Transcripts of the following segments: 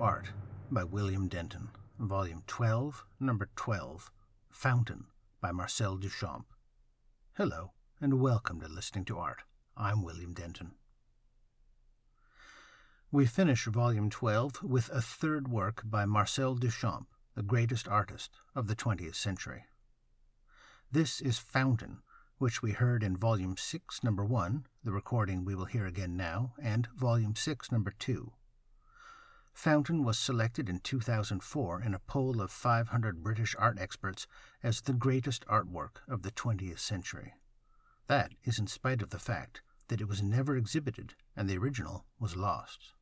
Art by William Denton, Volume 12, Number 12, Fountain by Marcel Duchamp. Hello, and welcome to Listening to Art. I'm William Denton. We finish Volume 12 with a third work by Marcel Duchamp, the greatest artist of the 20th century. This is Fountain, which we heard in Volume 6, Number 1, the recording we will hear again now, and Volume 6, Number 2. Fountain was selected in 2004 in a poll of 500 British art experts as the greatest artwork of the 20th century. That is in spite of the fact that it was never exhibited and the original was lost.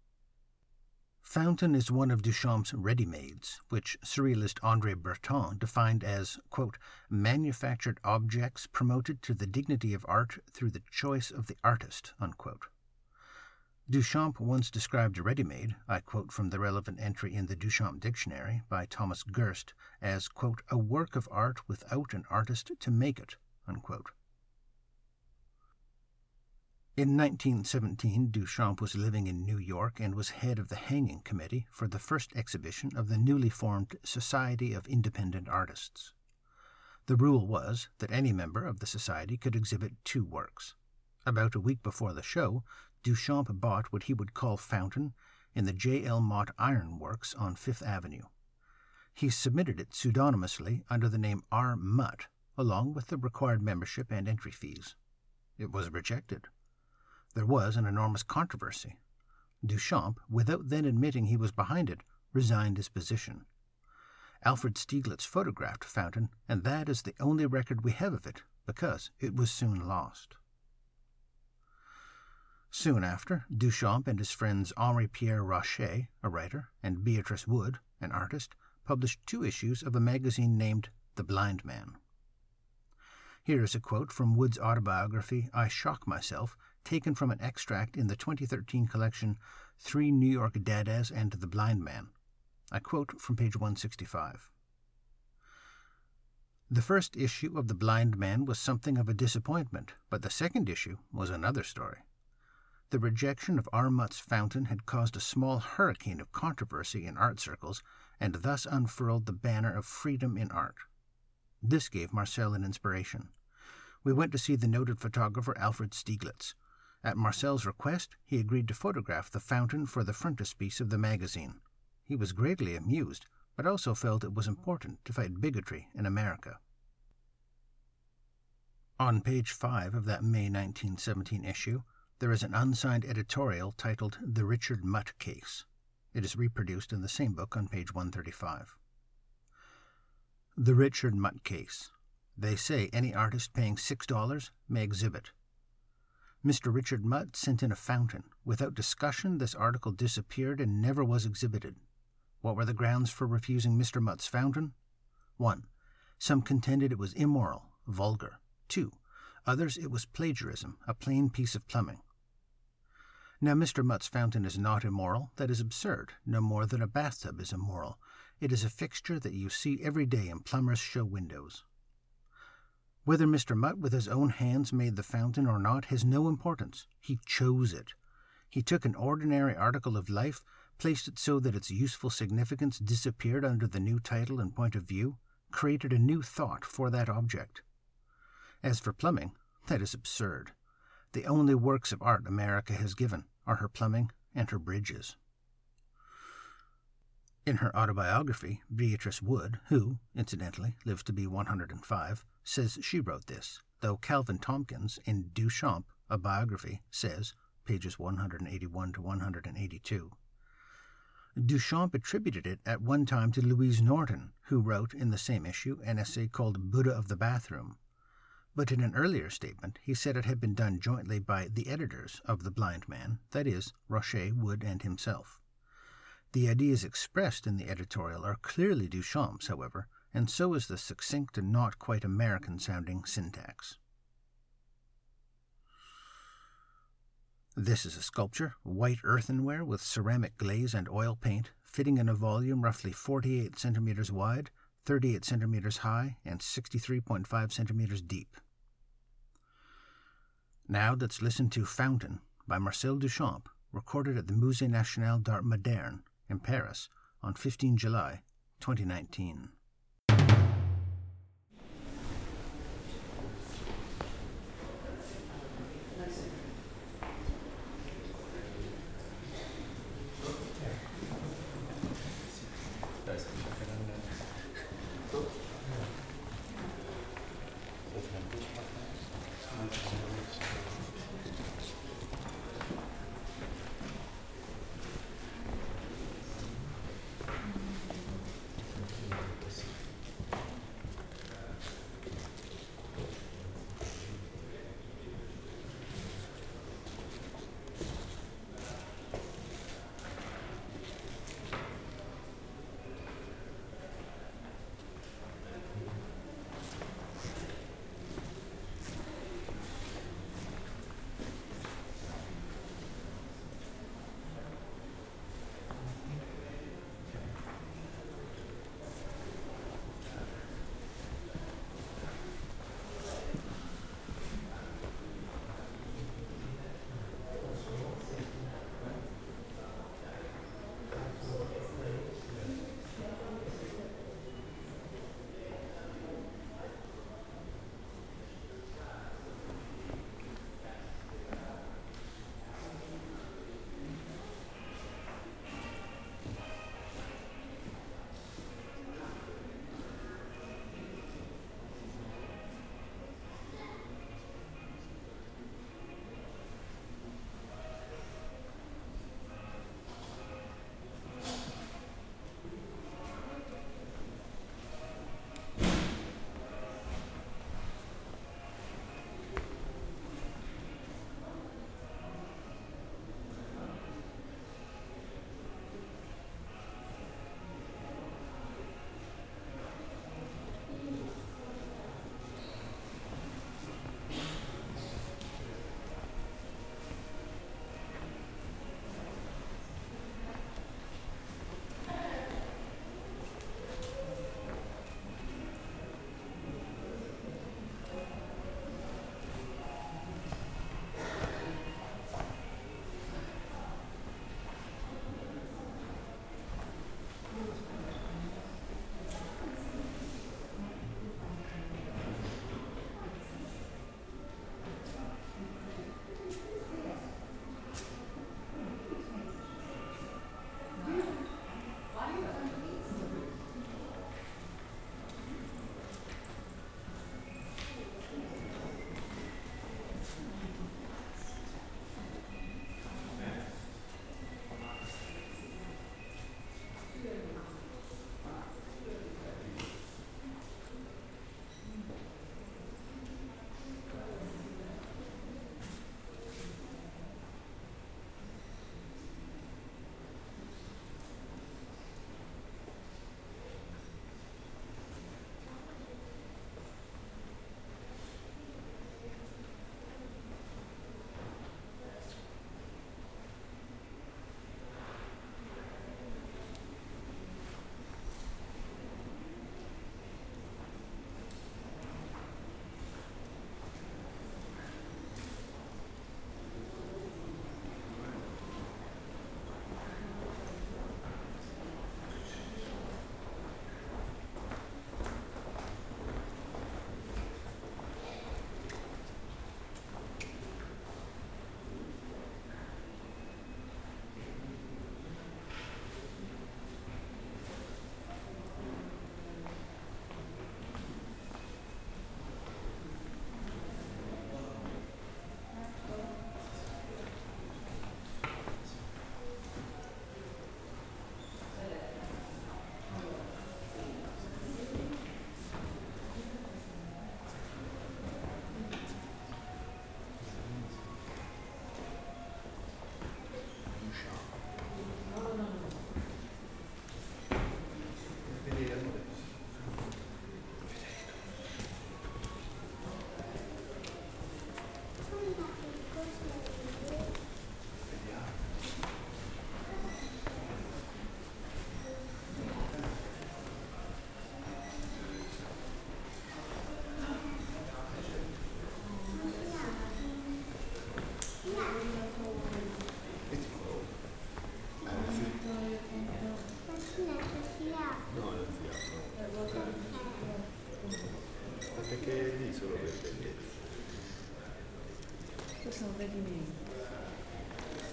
Fountain is one of Duchamp's ready-mades, which surrealist André Breton defined as, quote, manufactured objects promoted to the dignity of art through the choice of the artist, unquote. Duchamp once described a ready-made, I quote from the relevant entry in the Duchamp Dictionary by Thomas Girst, as, quote, a work of art without an artist to make it, unquote. In 1917, Duchamp was living in New York and was head of the hanging committee for the first exhibition of the newly formed Society of Independent Artists. The rule was that any member of the society could exhibit two works. About a week before the show, Duchamp bought what he would call Fountain in the J. L. Mott Iron Works on Fifth Avenue. He submitted it pseudonymously under the name R. Mutt, along with the required membership and entry fees. It was rejected. There was an enormous controversy. Duchamp, without then admitting he was behind it, resigned his position. Alfred Stieglitz photographed Fountain, and that is the only record we have of it, because it was soon lost. Soon after, Duchamp and his friends Henri Pierre Roché, a writer, and Beatrice Wood, an artist, published two issues of a magazine named The Blind Man. Here is a quote from Wood's autobiography, I Shock Myself, taken from an extract in the 2013 collection Three New York Dadas and the Blind Man. I quote from page 165. The first issue of The Blind Man was something of a disappointment, but the second issue was another story. The rejection of R. Mutt's fountain had caused a small hurricane of controversy in art circles and thus unfurled the banner of freedom in art. This gave Marcel an inspiration. We went to see the noted photographer Alfred Stieglitz. At Marcel's request, he agreed to photograph the fountain for the frontispiece of the magazine. He was greatly amused, but also felt it was important to fight bigotry in America. On page 5 of that May 1917 issue, there is an unsigned editorial titled The Richard Mutt Case. It is reproduced in the same book on page 135. The Richard Mutt Case. They say any artist paying $6 may exhibit. Mr. Richard Mutt sent in a fountain. Without discussion, this article disappeared and never was exhibited. What were the grounds for refusing Mr. Mutt's fountain? 1. Some contended it was immoral, vulgar. 2. Others it was plagiarism, a plain piece of plumbing. Now, Mr. Mutt's fountain is not immoral. That is absurd, no more than a bathtub is immoral. It is a fixture that you see every day in plumbers' show windows. Whether Mr. Mutt with his own hands made the fountain or not has no importance. He chose it. He took an ordinary article of life, placed it so that its useful significance disappeared under the new title and point of view, created a new thought for that object. As for plumbing, that is absurd. The only works of art America has given are her plumbing and her bridges. In her autobiography, Beatrice Wood, who, incidentally, lived to be 105, says she wrote this, though Calvin Tomkins, in Duchamp, a biography, says, pages 181 to 182. Duchamp attributed it at one time to Louise Norton, who wrote in the same issue an essay called Buddha of the Bathroom, but in an earlier statement he said it had been done jointly by the editors of The Blind Man, that is, Roché, Wood, and himself. The ideas expressed in the editorial are clearly Duchamp's, however, and so is the succinct and not quite American sounding syntax. This is a sculpture, white earthenware with ceramic glaze and oil paint, fitting in a volume roughly 48 centimeters wide, 38 centimeters high, and 63.5 centimeters deep. Now let's listen to Fountain by Marcel Duchamp, recorded at the Musée National d'Art Moderne, in Paris on 15 July 2019.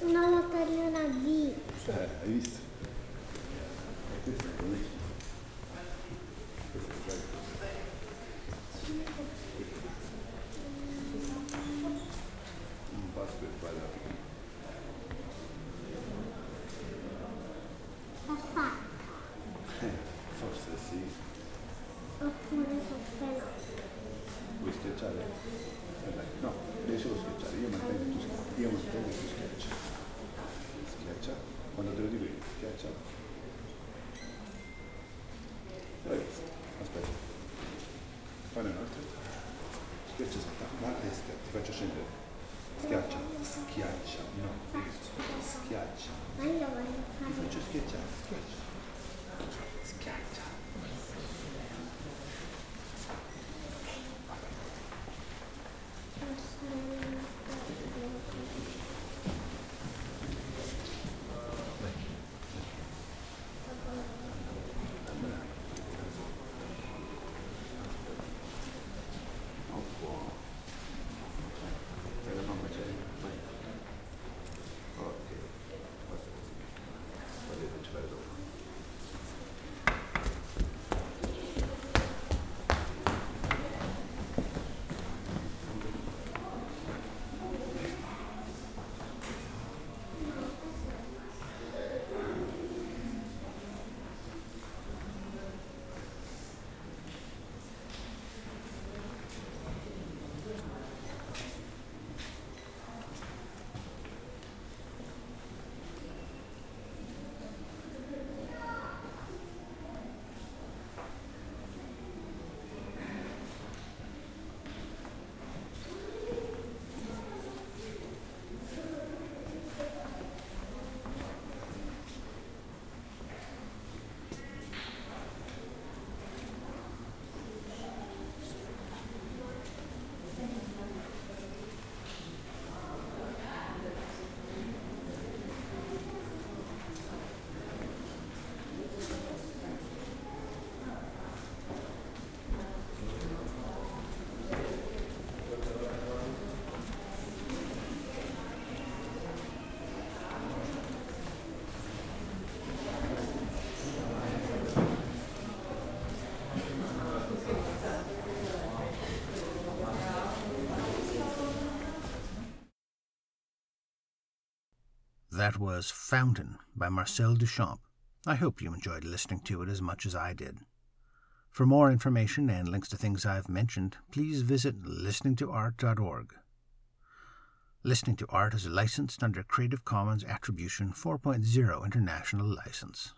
Una lotterina V. Eh, hai visto? Questo è bello. Un passo per fare la prima. È fatta. Eh, forse sì. Oppure forse no. Vuoi schiacciare? Eh, no, devi solo schiacciare. Io mantengo tu schiacci. Io mantengo tu schiacci. Quando te lo dico io, schiaccia. L'hai That was Fountain by Marcel Duchamp. I hope you enjoyed listening to it as much as I did. For more information and links to things I've mentioned, please visit listeningtoart.org. Listening to Art is licensed under Creative Commons Attribution 4.0 International License.